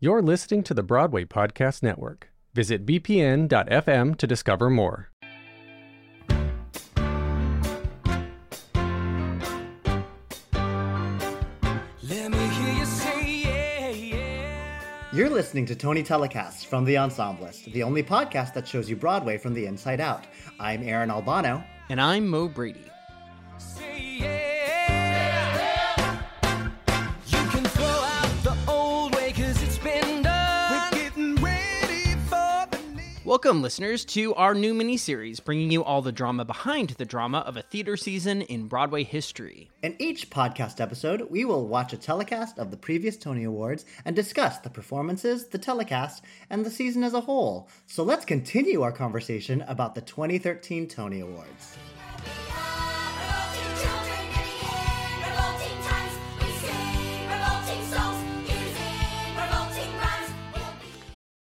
You're listening to the Broadway Podcast Network. Visit bpn.fm to discover more. Let me hear you say yeah, yeah. You're listening to Tony Telecasts from The Ensemblist, the only podcast that shows you Broadway from the inside out. I'm Aaron Albano. And I'm Mo Brady. Welcome, listeners, to our new miniseries, bringing you all the drama behind the drama of a theater season in Broadway history. In each podcast episode, we will watch a telecast of the previous Tony Awards and discuss the performances, the telecast, and the season as a whole. So let's continue our conversation about the 2013 Tony Awards.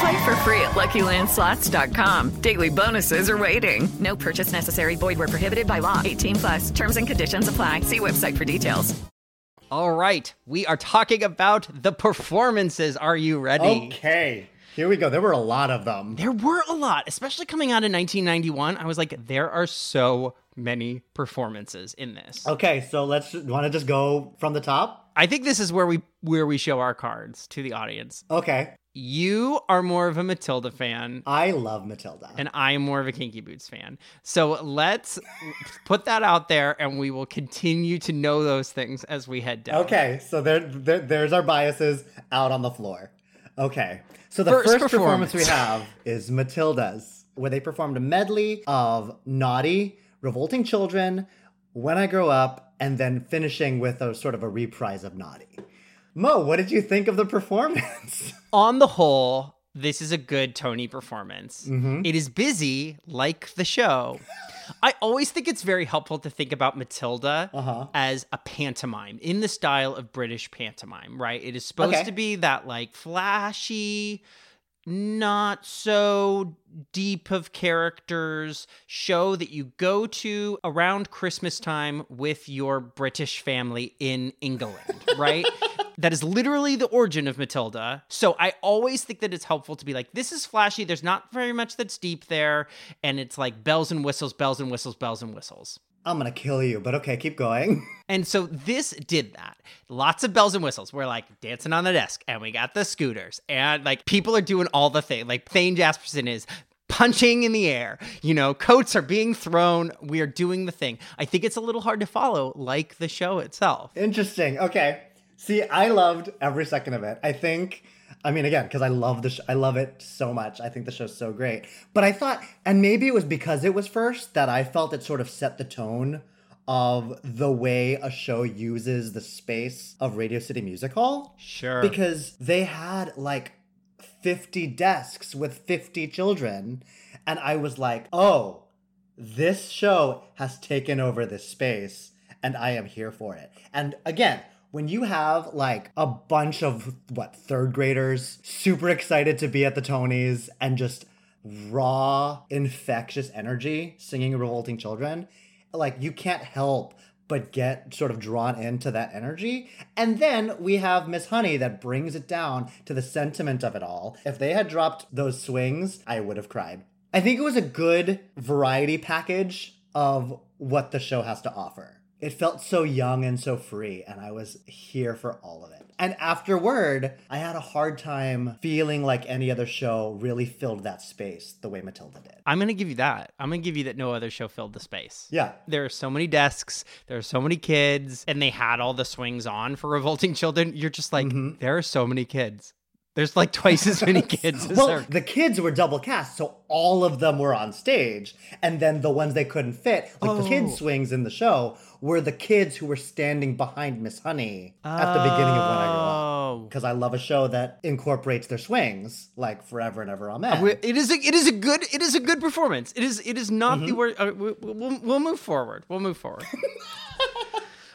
Play for free at LuckyLandSlots.com. Daily bonuses are waiting. No purchase necessary. Void where prohibited by law. 18 plus. Terms and conditions apply. See website for details. All right, we are talking about the performances. Are you ready? Okay, here we go. There were a lot of them. There were a lot, especially coming out in 1991. I was like, there are so many performances in this. Okay, so let's want to just go from the top. I think this is where we where we show our cards to the audience. Okay, You are more of a Matilda fan. I love Matilda. and I am more of a Kinky Boots fan. So let's put that out there, and we will continue to know those things as we head down. Okay, so there, there there's our biases out on the floor. Okay, so the First first, performance. we have is Matilda's, where they performed a medley of Naughty, Revolting Children, When I Grow Up, and then finishing with a sort of a reprise of Naughty. Mo, what did you think of the performance? On the whole, this is a good Tony performance. Mm-hmm. It is busy, like the show. I always think it's very helpful to think about Matilda Uh-huh. as a pantomime in the style of British pantomime, right? It is supposed Okay. to be that like flashy, not so deep of characters show that you go to around Christmas time with your British family in England, right? that is literally the origin of Matilda. So I always think that it's helpful to be like, this is flashy. There's not very much that's deep there. And it's like bells and whistles, bells and whistles, bells and whistles. I'm gonna kill you, but okay, keep going. And so this did that. Lots of bells and whistles. We're like dancing on the desk, and we got the scooters, and like people are doing all the thing. Like Thane Jasperson is punching in the air. You know, coats are being thrown. We are doing the thing. I think it's a little hard to follow, like the show itself. Interesting. Okay. See, I loved every second of it. I think, I mean, again, because I love the, sh- I love it so much. I think the show's so great. But I thought, and maybe it was because it was first that I felt it sort of set the tone of the way a show uses the space of Radio City Music Hall. Sure. Because they had like 50 desks with 50 children. And I was like, oh, this show has taken over this space and I am here for it. And again, when you have like a bunch of what third graders super excited to be at the Tonys and just raw infectious energy singing revolting children like you can't help but get sort of drawn into that energy. And then we have Miss Honey that brings it down to the sentiment of it all. If they had dropped those swings, I would have cried. I think it was a good variety package of what the show has to offer. It felt so young and so free, and I was here for all of it. And afterward, I had a hard time feeling like any other show really filled that space the way Matilda did. I'm going to give you that. I'm going to give you that no other show filled the space. Yeah. There are so many desks, there are so many kids, and they had all the swings on for Revolting Children. You're just like, Mm-hmm. there are so many kids. There's like twice as many kids as well, there. the kids were double cast, so all of them were on stage. And then the ones they couldn't fit, like the Oh. kids' swings in the show, were the kids who were standing behind Miss Honey at the beginning of When I Grow Oh. Up. Because I love a show that incorporates their swings, like Forever and Ever Amen. It is a it is a good it is a good performance. It is it is not Mm-hmm. the word. Uh, we, we'll we'll move forward. We'll move forward.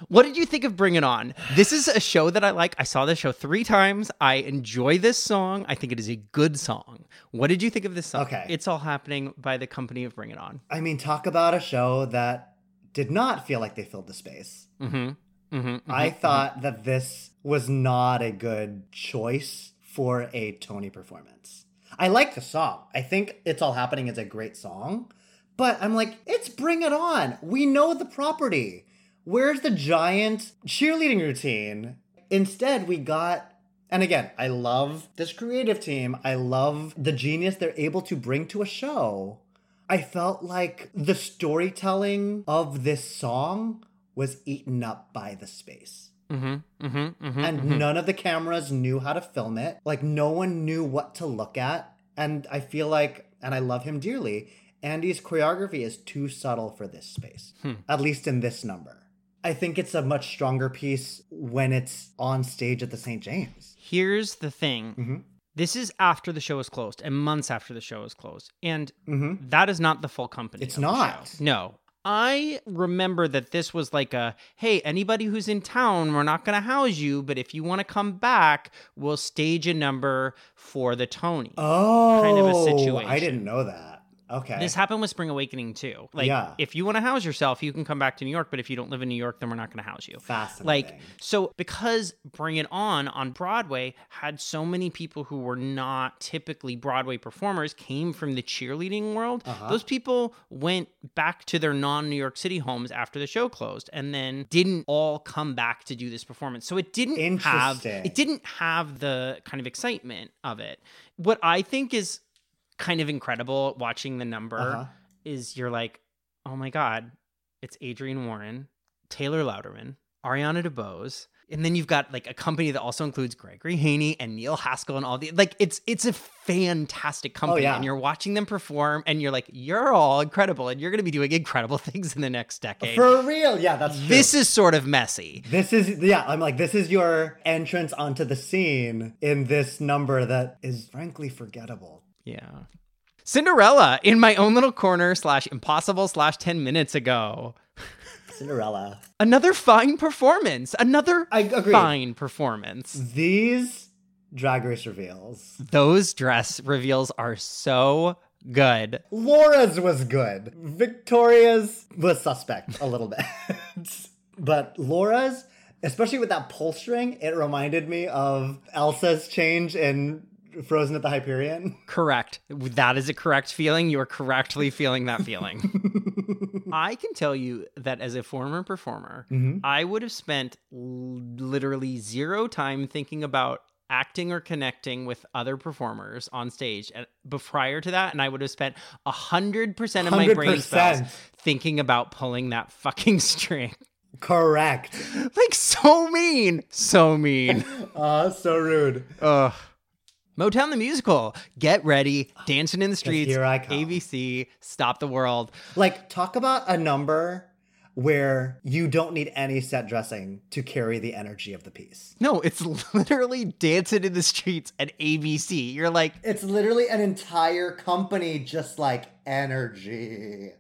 what did you think of Bring It On? This is a show that I like. I saw this show three times. I enjoy this song. I think it is a good song. What did you think of this song? Okay. it's all happening by the company of Bring It On. I mean, talk about a show that did not feel like they filled the space. Mm-hmm. Mm-hmm. I thought that this was not a good choice for a Tony performance. I like the song. I think It's All Happening is a great song, but I'm like, it's Bring It On. We know the property. Where's the giant cheerleading routine? Instead, we got, and again, I love this creative team. I love the genius they're able to bring to a show. I felt like the storytelling of this song was eaten up by the space. Mm-hmm. Mm-hmm. Mm-hmm. And none of the cameras knew how to film it. Like, no one knew what to look at. And I feel like, and I love him dearly, Andy's choreography is too subtle for this space, at least in this number. I think it's a much stronger piece when it's on stage at the St. James. Here's the thing. Mm-hmm. This is after the show is closed and months after the show is closed. And that is not the full company. Mm-hmm. It's not. No. I remember that this was like a hey, anybody who's in town, we're not going to house you, but if you want to come back, we'll stage a number for the Tony. Oh, kind of a situation. I didn't know that. Okay. This happened with Spring Awakening too. Like, Yeah. if you want to house yourself, you can come back to New York. But if you don't live in New York, then we're not going to house you. Fascinating. Like, so because Bring It On on Broadway had so many people who were not typically Broadway performers, came from the cheerleading world. Uh-huh. Those people went back to their non-New York City homes after the show closed, and then didn't all come back to do this performance. So it didn't have it didn't have the kind of excitement of it. What I think is kind of incredible watching the number Uh-huh. is you're like, oh my god, it's Adrienne Warren, Taylor Louderman, Ariana DeBose, and then you've got like a company that also includes Gregory Haney and Neil Haskell and all the like. It's it's a fantastic company, yeah. and you're watching them perform, and you're like, you're all incredible, and you're going to be doing incredible things in the next decade. For real. Yeah, that's true. this is sort of messy. This is yeah, I'm like this is your entrance onto the scene in this number that is frankly forgettable. Yeah. Cinderella in my own little corner slash impossible slash 10 minutes ago. Cinderella. Another fine performance. Another I agree. fine performance. These drag race reveals. Those dress reveals are so good. Laura's was good. Victoria's was suspect a little bit. but Laura's, especially with that pull string, it reminded me of Elsa's change in Frozen at the Hyperion. Correct. That is a correct feeling. You are correctly feeling that feeling. I can tell you that as a former performer, Mm-hmm. I would have spent l- literally zero time thinking about acting or connecting with other performers on stage and, but prior to that and i would have spent 100% of my brain cells thinking about pulling that fucking string Correct. like so mean so mean Uh, so rude. Ugh. Motown the musical. Get ready. Dancing in the streets. here I come. ABC. Stop the world. Like, talk about a number where you don't need any set dressing to carry the energy of the piece. No, it's literally dancing in the streets at ABC. You're like, It's literally an entire company just like energy.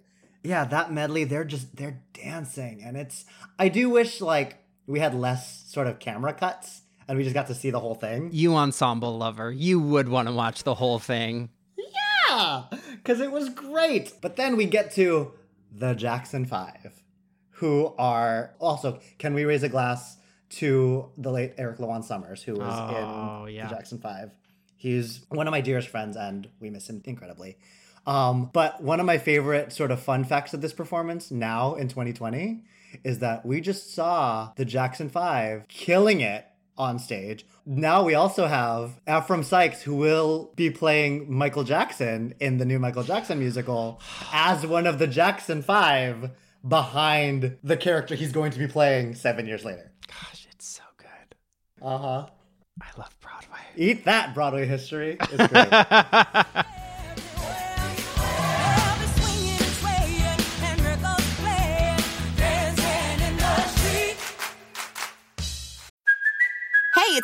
Yeah, that medley, they're just they're dancing and it's I do wish like we had less sort of camera cuts and we just got to see the whole thing. you ensemble lover. You would want to watch the whole thing. Yeah, cuz it was great. But then we get to the Jackson 5 who are also. Can we raise a glass to the late Eric LaJuan Summers, who was Oh, in yeah. the Jackson Five? He's one of my dearest friends, and we miss him incredibly. Um, but one of my favorite sort of fun facts of this performance now in 2020 is that we just saw the Jackson Five killing it on stage. Now we also have Ephraim Sykes, who will be playing Michael Jackson in the new Michael Jackson musical as one of the Jackson Five behind the character he's going to be playing seven years later. Gosh, it's so good. Uh huh. I love Broadway. Eat that, Broadway history. It's great.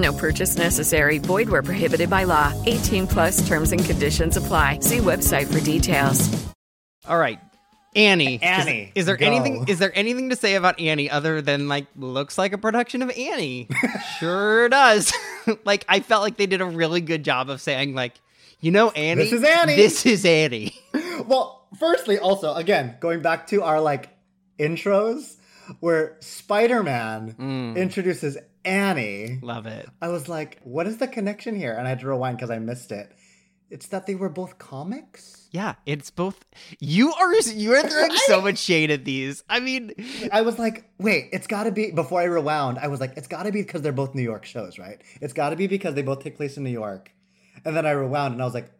No purchase necessary. Void where prohibited by law. 18 plus terms and conditions apply. See website for details. All right. Annie. Is- Annie, Is, there go. anything is there anything to say about Annie other than like looks like a production of Annie? sure does. like I felt like they did a really good job of saying like, you know Annie. This is Annie. This is Annie. well, firstly, also, again, going back to our like intros where Spider Man mm. introduces Annie. Love it. I was like, what is the connection here? And I had to rewind because I missed it. It's that they were both comics? Yeah, it's both you are you are throwing so much shade at these. I mean I was like, wait, it's got to be, before I rewound, I was like, it's got to be because they're both New York shows, right? It's got to be because they both take place in New York. And then I rewound and I was like,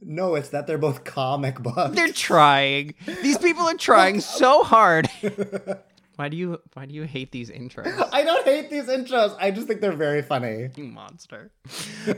no, it's that they're both comic books. they're trying. These people are trying so hard. why do you why do you hate these intros? I don't hate these intros. I just think they're very funny. You monster.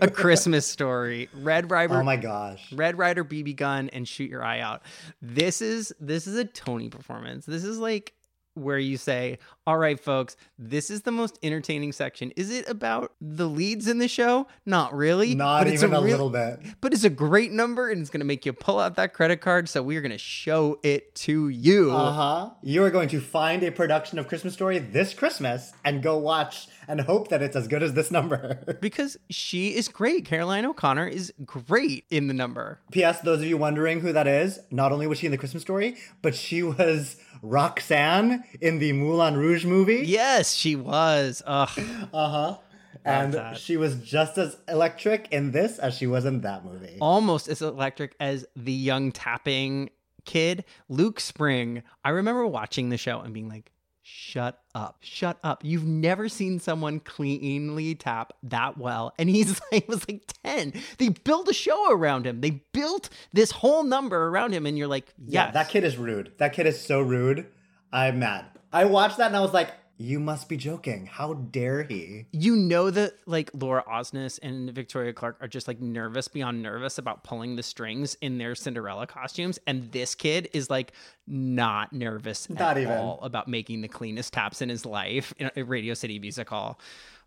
A Christmas story. Red Rider. Oh my gosh. Red Rider BB gun and shoot your eye out. This is this is a Tony performance. This is like where you say, "All right, folks, this is the most entertaining section." Is it about the leads in the show? Not really. Not it's even a, real- little bit. But it's a great number, and it's going to make you pull out that credit card. So we are going to show it to you. Uh huh. You are going to find a production of Christmas Story this Christmas and go watch and hope that it's as good as this number. because she is great. Caroline O'Connor is great in the number. P.S. Those of you wondering who that is, not only was she in the Christmas Story, but she was Roxanne in the Moulin Rouge movie. Yes, she was. Uh huh. And that. she was just as electric in this as she was in that movie. almost as electric as the young tapping kid, Luke Spring. I remember watching the show and being like, shut up, shut up. You've never seen someone cleanly tap that well. And he's like, was like 10. They built a show around him. They built this whole number around him. And you're like, Yeah, that kid is rude. That kid is so rude. I'm mad. I watched that and I was like, you must be joking. How dare he? you know that like Laura Osnes and Victoria Clark are just like nervous beyond nervous about pulling the strings in their Cinderella costumes, and this kid is like not nervous Not at even. all about making the cleanest taps in his life in a Radio City Music Hall.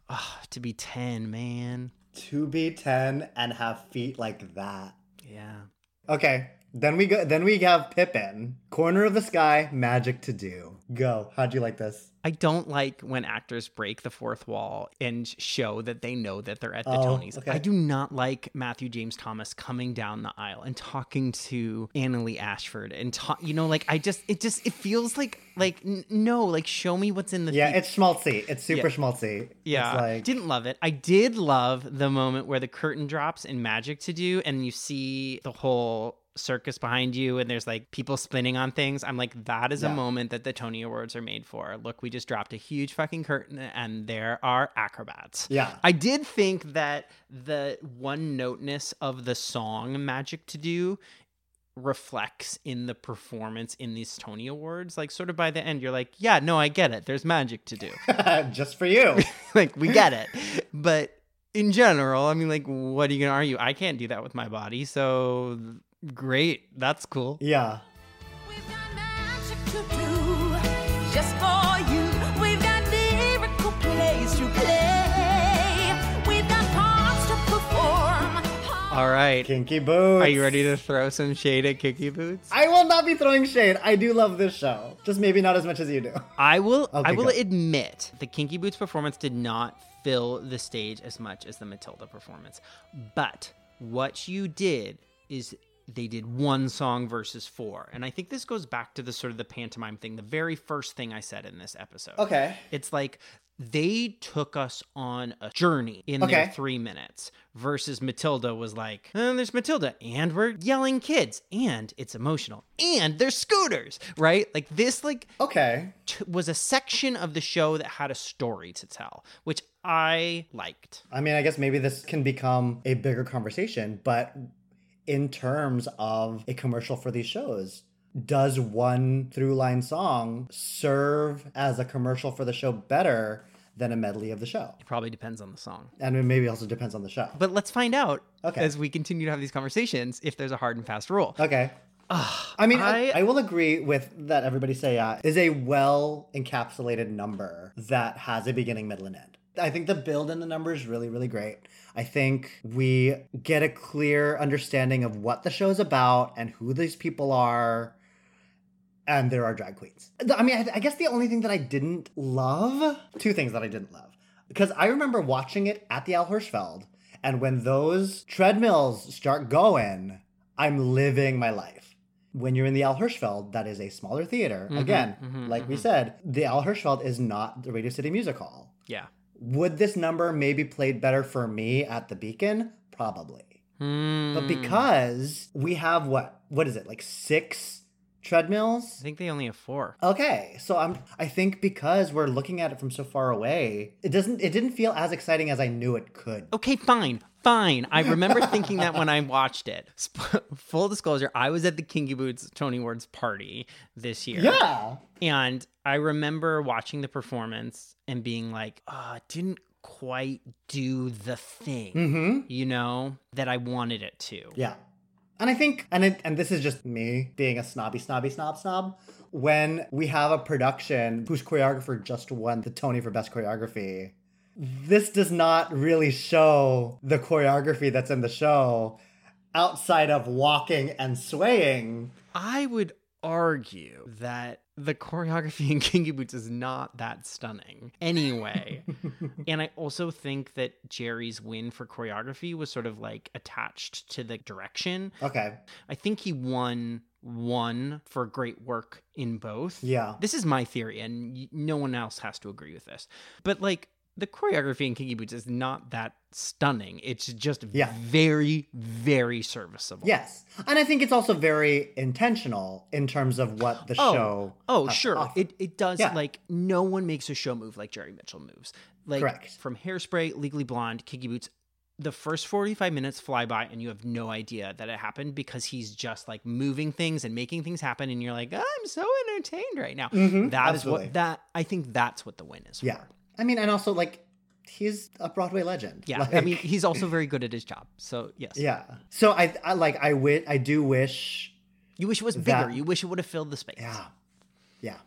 Ah, to be ten, man. To be 10 and have feet like that. Yeah. Okay. Then we go then we have Pippin. Corner of the sky, magic to do. Go. How'd you like this? I don't like when actors break the fourth wall and show that they know that they're at the Oh, Tonys. okay. I do not like Matthew James Thomas coming down the aisle and talking to Annaleigh Ashford and talk. You know, like I just it just it feels like like n- no, like show me what's in the Yeah, it's schmaltzy. It's super Yeah. schmaltzy. yeah, It's like didn't love it. I did love the moment where the curtain drops in Magic to Do, and you see the whole circus behind you and there's like people spinning on things, I'm like, that is a moment that the Tony Awards are made for. Look, we just dropped a huge fucking curtain and there are acrobats. Yeah. I did think that the one noteness of the song Magic to Do reflects in the performance in these Tony Awards. Like, sort of by the end, you're like, yeah, no, I get it. There's magic to do. Just for you. like, we get it. But in general, I mean, like, what are you going to argue? I can't do that with my body. So great. That's cool. Yeah. Just for you, we've got miracle plays to play. We've got parts to perform. All right. Kinky Boots. Are you ready to throw some shade at Kinky Boots? I will not be throwing shade. I do love this show. Just maybe not as much as you do. I will Okay, I will go. admit the Kinky Boots performance did not fill the stage as much as the Matilda performance. But what you did is they did one song versus four. And I think this goes back to the sort of the pantomime thing, the very first thing I said in this episode. Okay. It's like they took us on a journey in Okay. their three minutes versus Matilda was like, "Uh, there's Matilda, and we're yelling kids, and it's emotional, and there's scooters, right? Like this, like okay, t- was a section of the show that had a story to tell, which I liked. I mean, I guess maybe this can become a bigger conversation, but in terms of a commercial for these shows, does one through line song serve as a commercial for the show better than a medley of the show? It probably depends on the song. And it maybe also depends on the show. But let's find out Okay. as we continue to have these conversations if there's a hard and fast rule. Okay. I mean, I, I- will agree with that. Everybody say uh, is a well encapsulated number that has a beginning, middle, and end. I think the build in the number is really, really great. I think we get a clear understanding of what the show's about and who these people are. And there are drag queens. I mean, I, I guess the only thing that I didn't love, two things that I didn't love, because I remember watching it at the Al Hirschfeld, and when those treadmills start going, I'm living my life. When you're in the Al Hirschfeld, that is a smaller theater. Mhm, Again, mhm, like we mhm. said, the Al Hirschfeld is not the Radio City Music Hall. Yeah. Would this number maybe played better for me at the Beacon? Probably. But Hmm. because we have what? What is it? Like six treadmills? I think they only have four. Okay, so I'm I think because we're looking at it from so far away, it doesn't it didn't feel as exciting as I knew it could. Okay, fine, fine. I remember thinking that when I watched it. Sp- Full disclosure, I was at the Kinky Boots Tony Awards party this year. Yeah. And I remember watching the performance and being like, it didn't quite do the thing, Mhm. you know, that I wanted it to. Yeah. And I think, and it, and this is just me being a snobby, snobby, snob, snob. When we have a production whose choreographer just won the Tony for Best Choreography, this does not really show the choreography that's in the show outside of walking and swaying. I would argue that the choreography in Kinky Boots is not that stunning anyway. and I also think that Jerry's win for choreography was sort of like attached to the direction. Okay. I think he won one for great work in both. Yeah. This is my theory, and no one else has to agree with this. But like the choreography in Kinky Boots is not that stunning. It's just Yeah. very, very serviceable. Yes. And I think it's also very intentional in terms of what the oh, show. Oh, sure. offer. It it does Yeah. like no one makes a show move like Jerry Mitchell moves. Like Correct. from Hairspray, Legally Blonde, Kinky Boots. The first 45 minutes fly by and you have no idea that it happened because he's just like moving things and making things happen and you're like, I'm so entertained right now. Mm-hmm. That is what that I think that's what the win is. Yeah. I mean, and also like he's a Broadway legend. Yeah. I mean, he's also very good at his job. So, yes. Yeah. So I, I like I wi- I do wish You wish it was bigger. You wish it would have filled the space. Yeah. Yeah.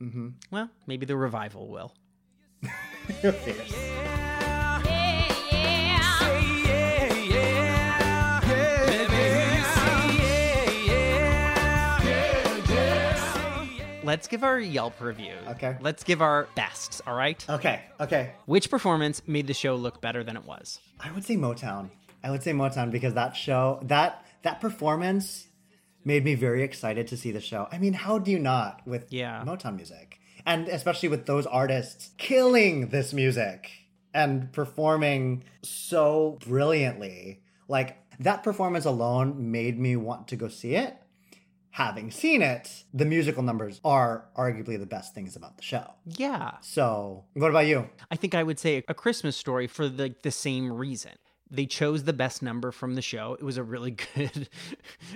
Mm-hmm. Well, maybe the revival will. Let's give our Yelp review. Okay. Let's give our bests, all right? Okay. Okay. Which performance made the show look better than it was? I would say Motown. I would say Motown because that show that that performance made me very excited to see the show. I mean, how do you not with Yeah. Motown music? And especially with those artists killing this music and performing so brilliantly. Like that performance alone made me want to go see it. Having seen it, the musical numbers are arguably the best things about the show. Yeah. So, what about you? I think I would say a Christmas story for the, the same reason. They chose the best number from the show. It was a really good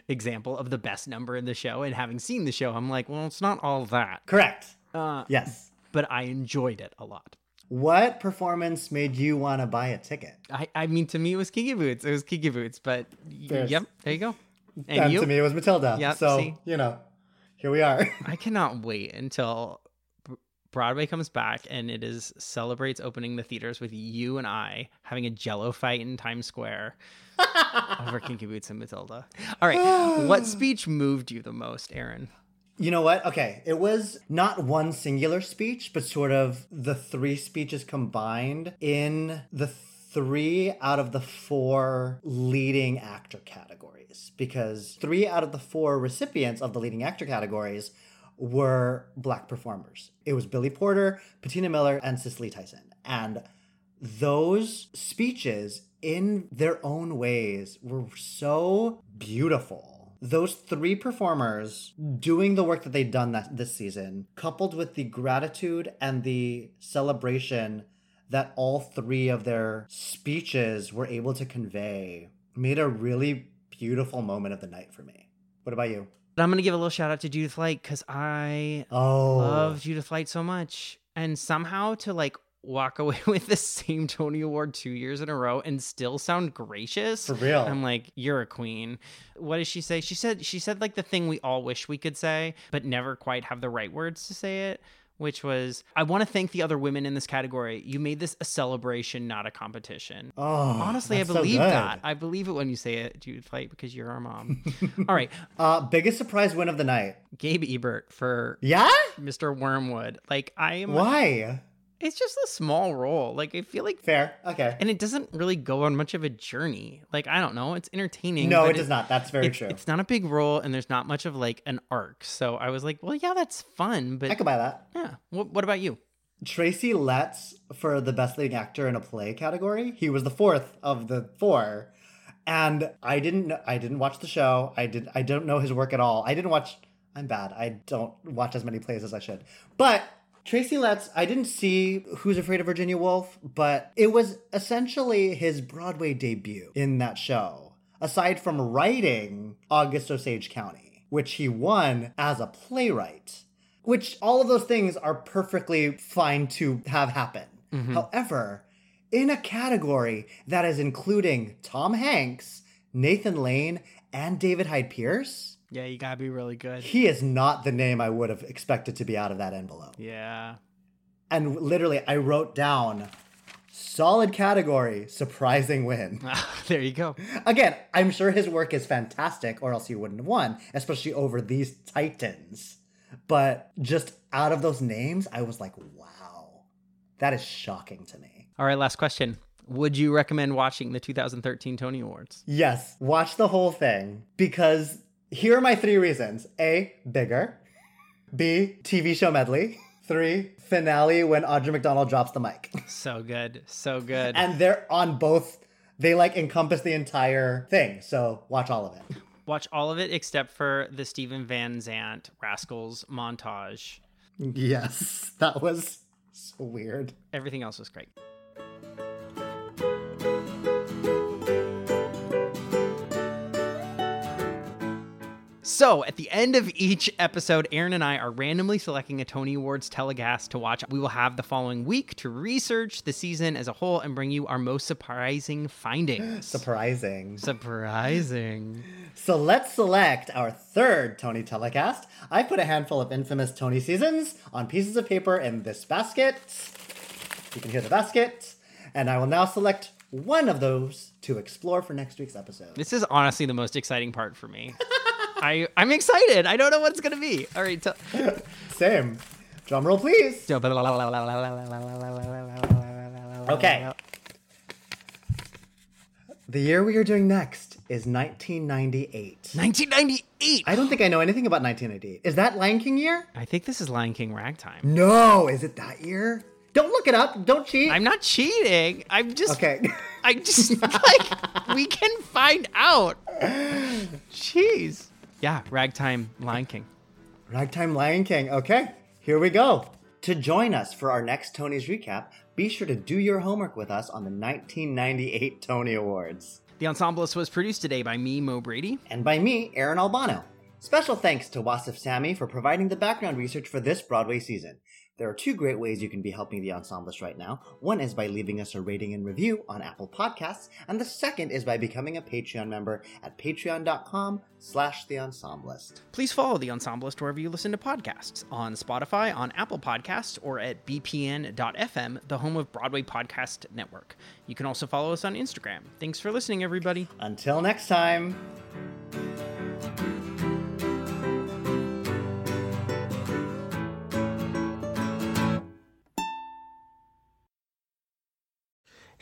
example of the best number in the show. And having seen the show, I'm like, well, it's not all that. Correct. Uh, Yes. But I enjoyed it a lot. What performance made you want to buy a ticket? I, I mean, to me, it was Kiki Boots. It was Kiki Boots, but There's- yep, there you go. And, you? to me, it was Matilda. Yep, so, see? you know, here we are. I cannot wait until Broadway comes back and it is celebrates opening the theaters with you and I having a Jello fight in Times Square over Kinky Boots and Matilda. All right, what speech moved you the most, Aaron? You know what? Okay, it was not one singular speech, but sort of the three speeches combined in the three out of the four leading actor categories. Because three out of the four recipients of the leading actor categories were black performers. It was Billy Porter, Patina Miller, and Cicely Tyson. And those speeches, in their own ways, were so beautiful those three performers doing the work that they've done that this season, coupled with the gratitude and the celebration that all three of their speeches were able to convey, made a really beautiful moment of the night for me. What about you? But I'm gonna give a little shout out to Judith Light because I Oh. love Judith Light so much, and somehow to like walk away with the same Tony Award two years in a row and still sound gracious. For real. I'm like, you're a queen. What does she say? She said she said like the thing we all wish we could say, but never quite have the right words to say it. Which was, I want to thank the other women in this category. You made this a celebration, not a competition. Oh, Honestly, I that's so believe that. I believe it when you say it, Judith Light, because you're our mom. all right. Uh, biggest surprise win of the night. Gabe Ebert for Yeah? Mr. Wormwood. Like I am Why? It's just a small role. Like I feel like Fair. Okay. and it doesn't really go on much of a journey. Like I don't know, it's entertaining. No, it does not. That's very it's- true. It's not a big role, and there's not much of like an arc. So I was like, well, yeah, that's fun, but I could buy that. yeah. What, what about you? Tracy Letts for the best leading actor in a play category. He was the fourth of the four. And I didn't I didn't watch the show. I did I don't know his work at all. I didn't watch I'm bad. I don't watch as many plays as I should. But Tracy Letts, I didn't see Who's Afraid of Virginia Woolf, but it was essentially his Broadway debut in that show. Aside from writing August Osage County, which he won as a playwright which all of those things are perfectly fine to have happen. Mm-hmm. However, in a category that is including Tom Hanks, Nathan Lane, and David Hyde Pierce, Yeah, you gotta be really good. he is not the name I would have expected to be out of that envelope. Yeah. And literally, I wrote down solid category, surprising win. there you go. Again, I'm sure his work is fantastic, or else he wouldn't have won, especially over these titans. But just out of those names, I was like, wow, that is shocking to me. All right, last question. Would you recommend watching the 2013 Tony Awards? Yes, watch the whole thing because here are my three reasons A, bigger. B, TV show medley. Three, finale when Audra McDonald drops the mic. So good. So good. And they're on both, they like encompass the entire thing. So watch all of it. Watch all of it except for the Steven Van Zandt Rascals montage. Yes, that was so weird. Everything else was great. So, at the end of each episode, Aaron and I are randomly selecting a Tony Awards telecast to watch. We will have the following week to research the season as a whole and bring you our most surprising findings. Surprising. Surprising. So let's select our third Tony telecast. I put a handful of infamous Tony seasons on pieces of paper in this basket. You can hear the basket. And I will now select one of those to explore for next week's episode. This is honestly the most exciting part for me. I, I'm excited. I don't know what it's going to be. All right. tell Same. Drum roll, please. Okay. Okay. The year we are doing next is 1998. 1998. I don't think I know anything about 1998. Is that Lion King year? I think this is Lion King Ragtime. No, is it that year? Don't look it up. Don't cheat. I'm not cheating. I'm just Okay. I just like we can find out. Jeez. Yeah, Ragtime Lion King. Ragtime Lion King. Okay, here we go. To join us for our next Tony's recap, be sure to do your homework with us on the 1998 Tony Awards. The Ensemblist was produced today by me, Mo Brady. And by me, Aaron Albano. Special thanks to Wasif Sami for providing the background research for this Broadway season. There are two great ways you can be helping the Ensemblist right now. One is by leaving us a rating and review on Apple Podcasts, and the second is by becoming a Patreon member at patreon.com slash the Ensemblist. Please follow The Ensemblist wherever you listen to podcasts on Spotify, on Apple Podcasts, or at bpn.fm, the home of Broadway Podcast Network. You can also follow us on Instagram. Thanks for listening, everybody. Until next time.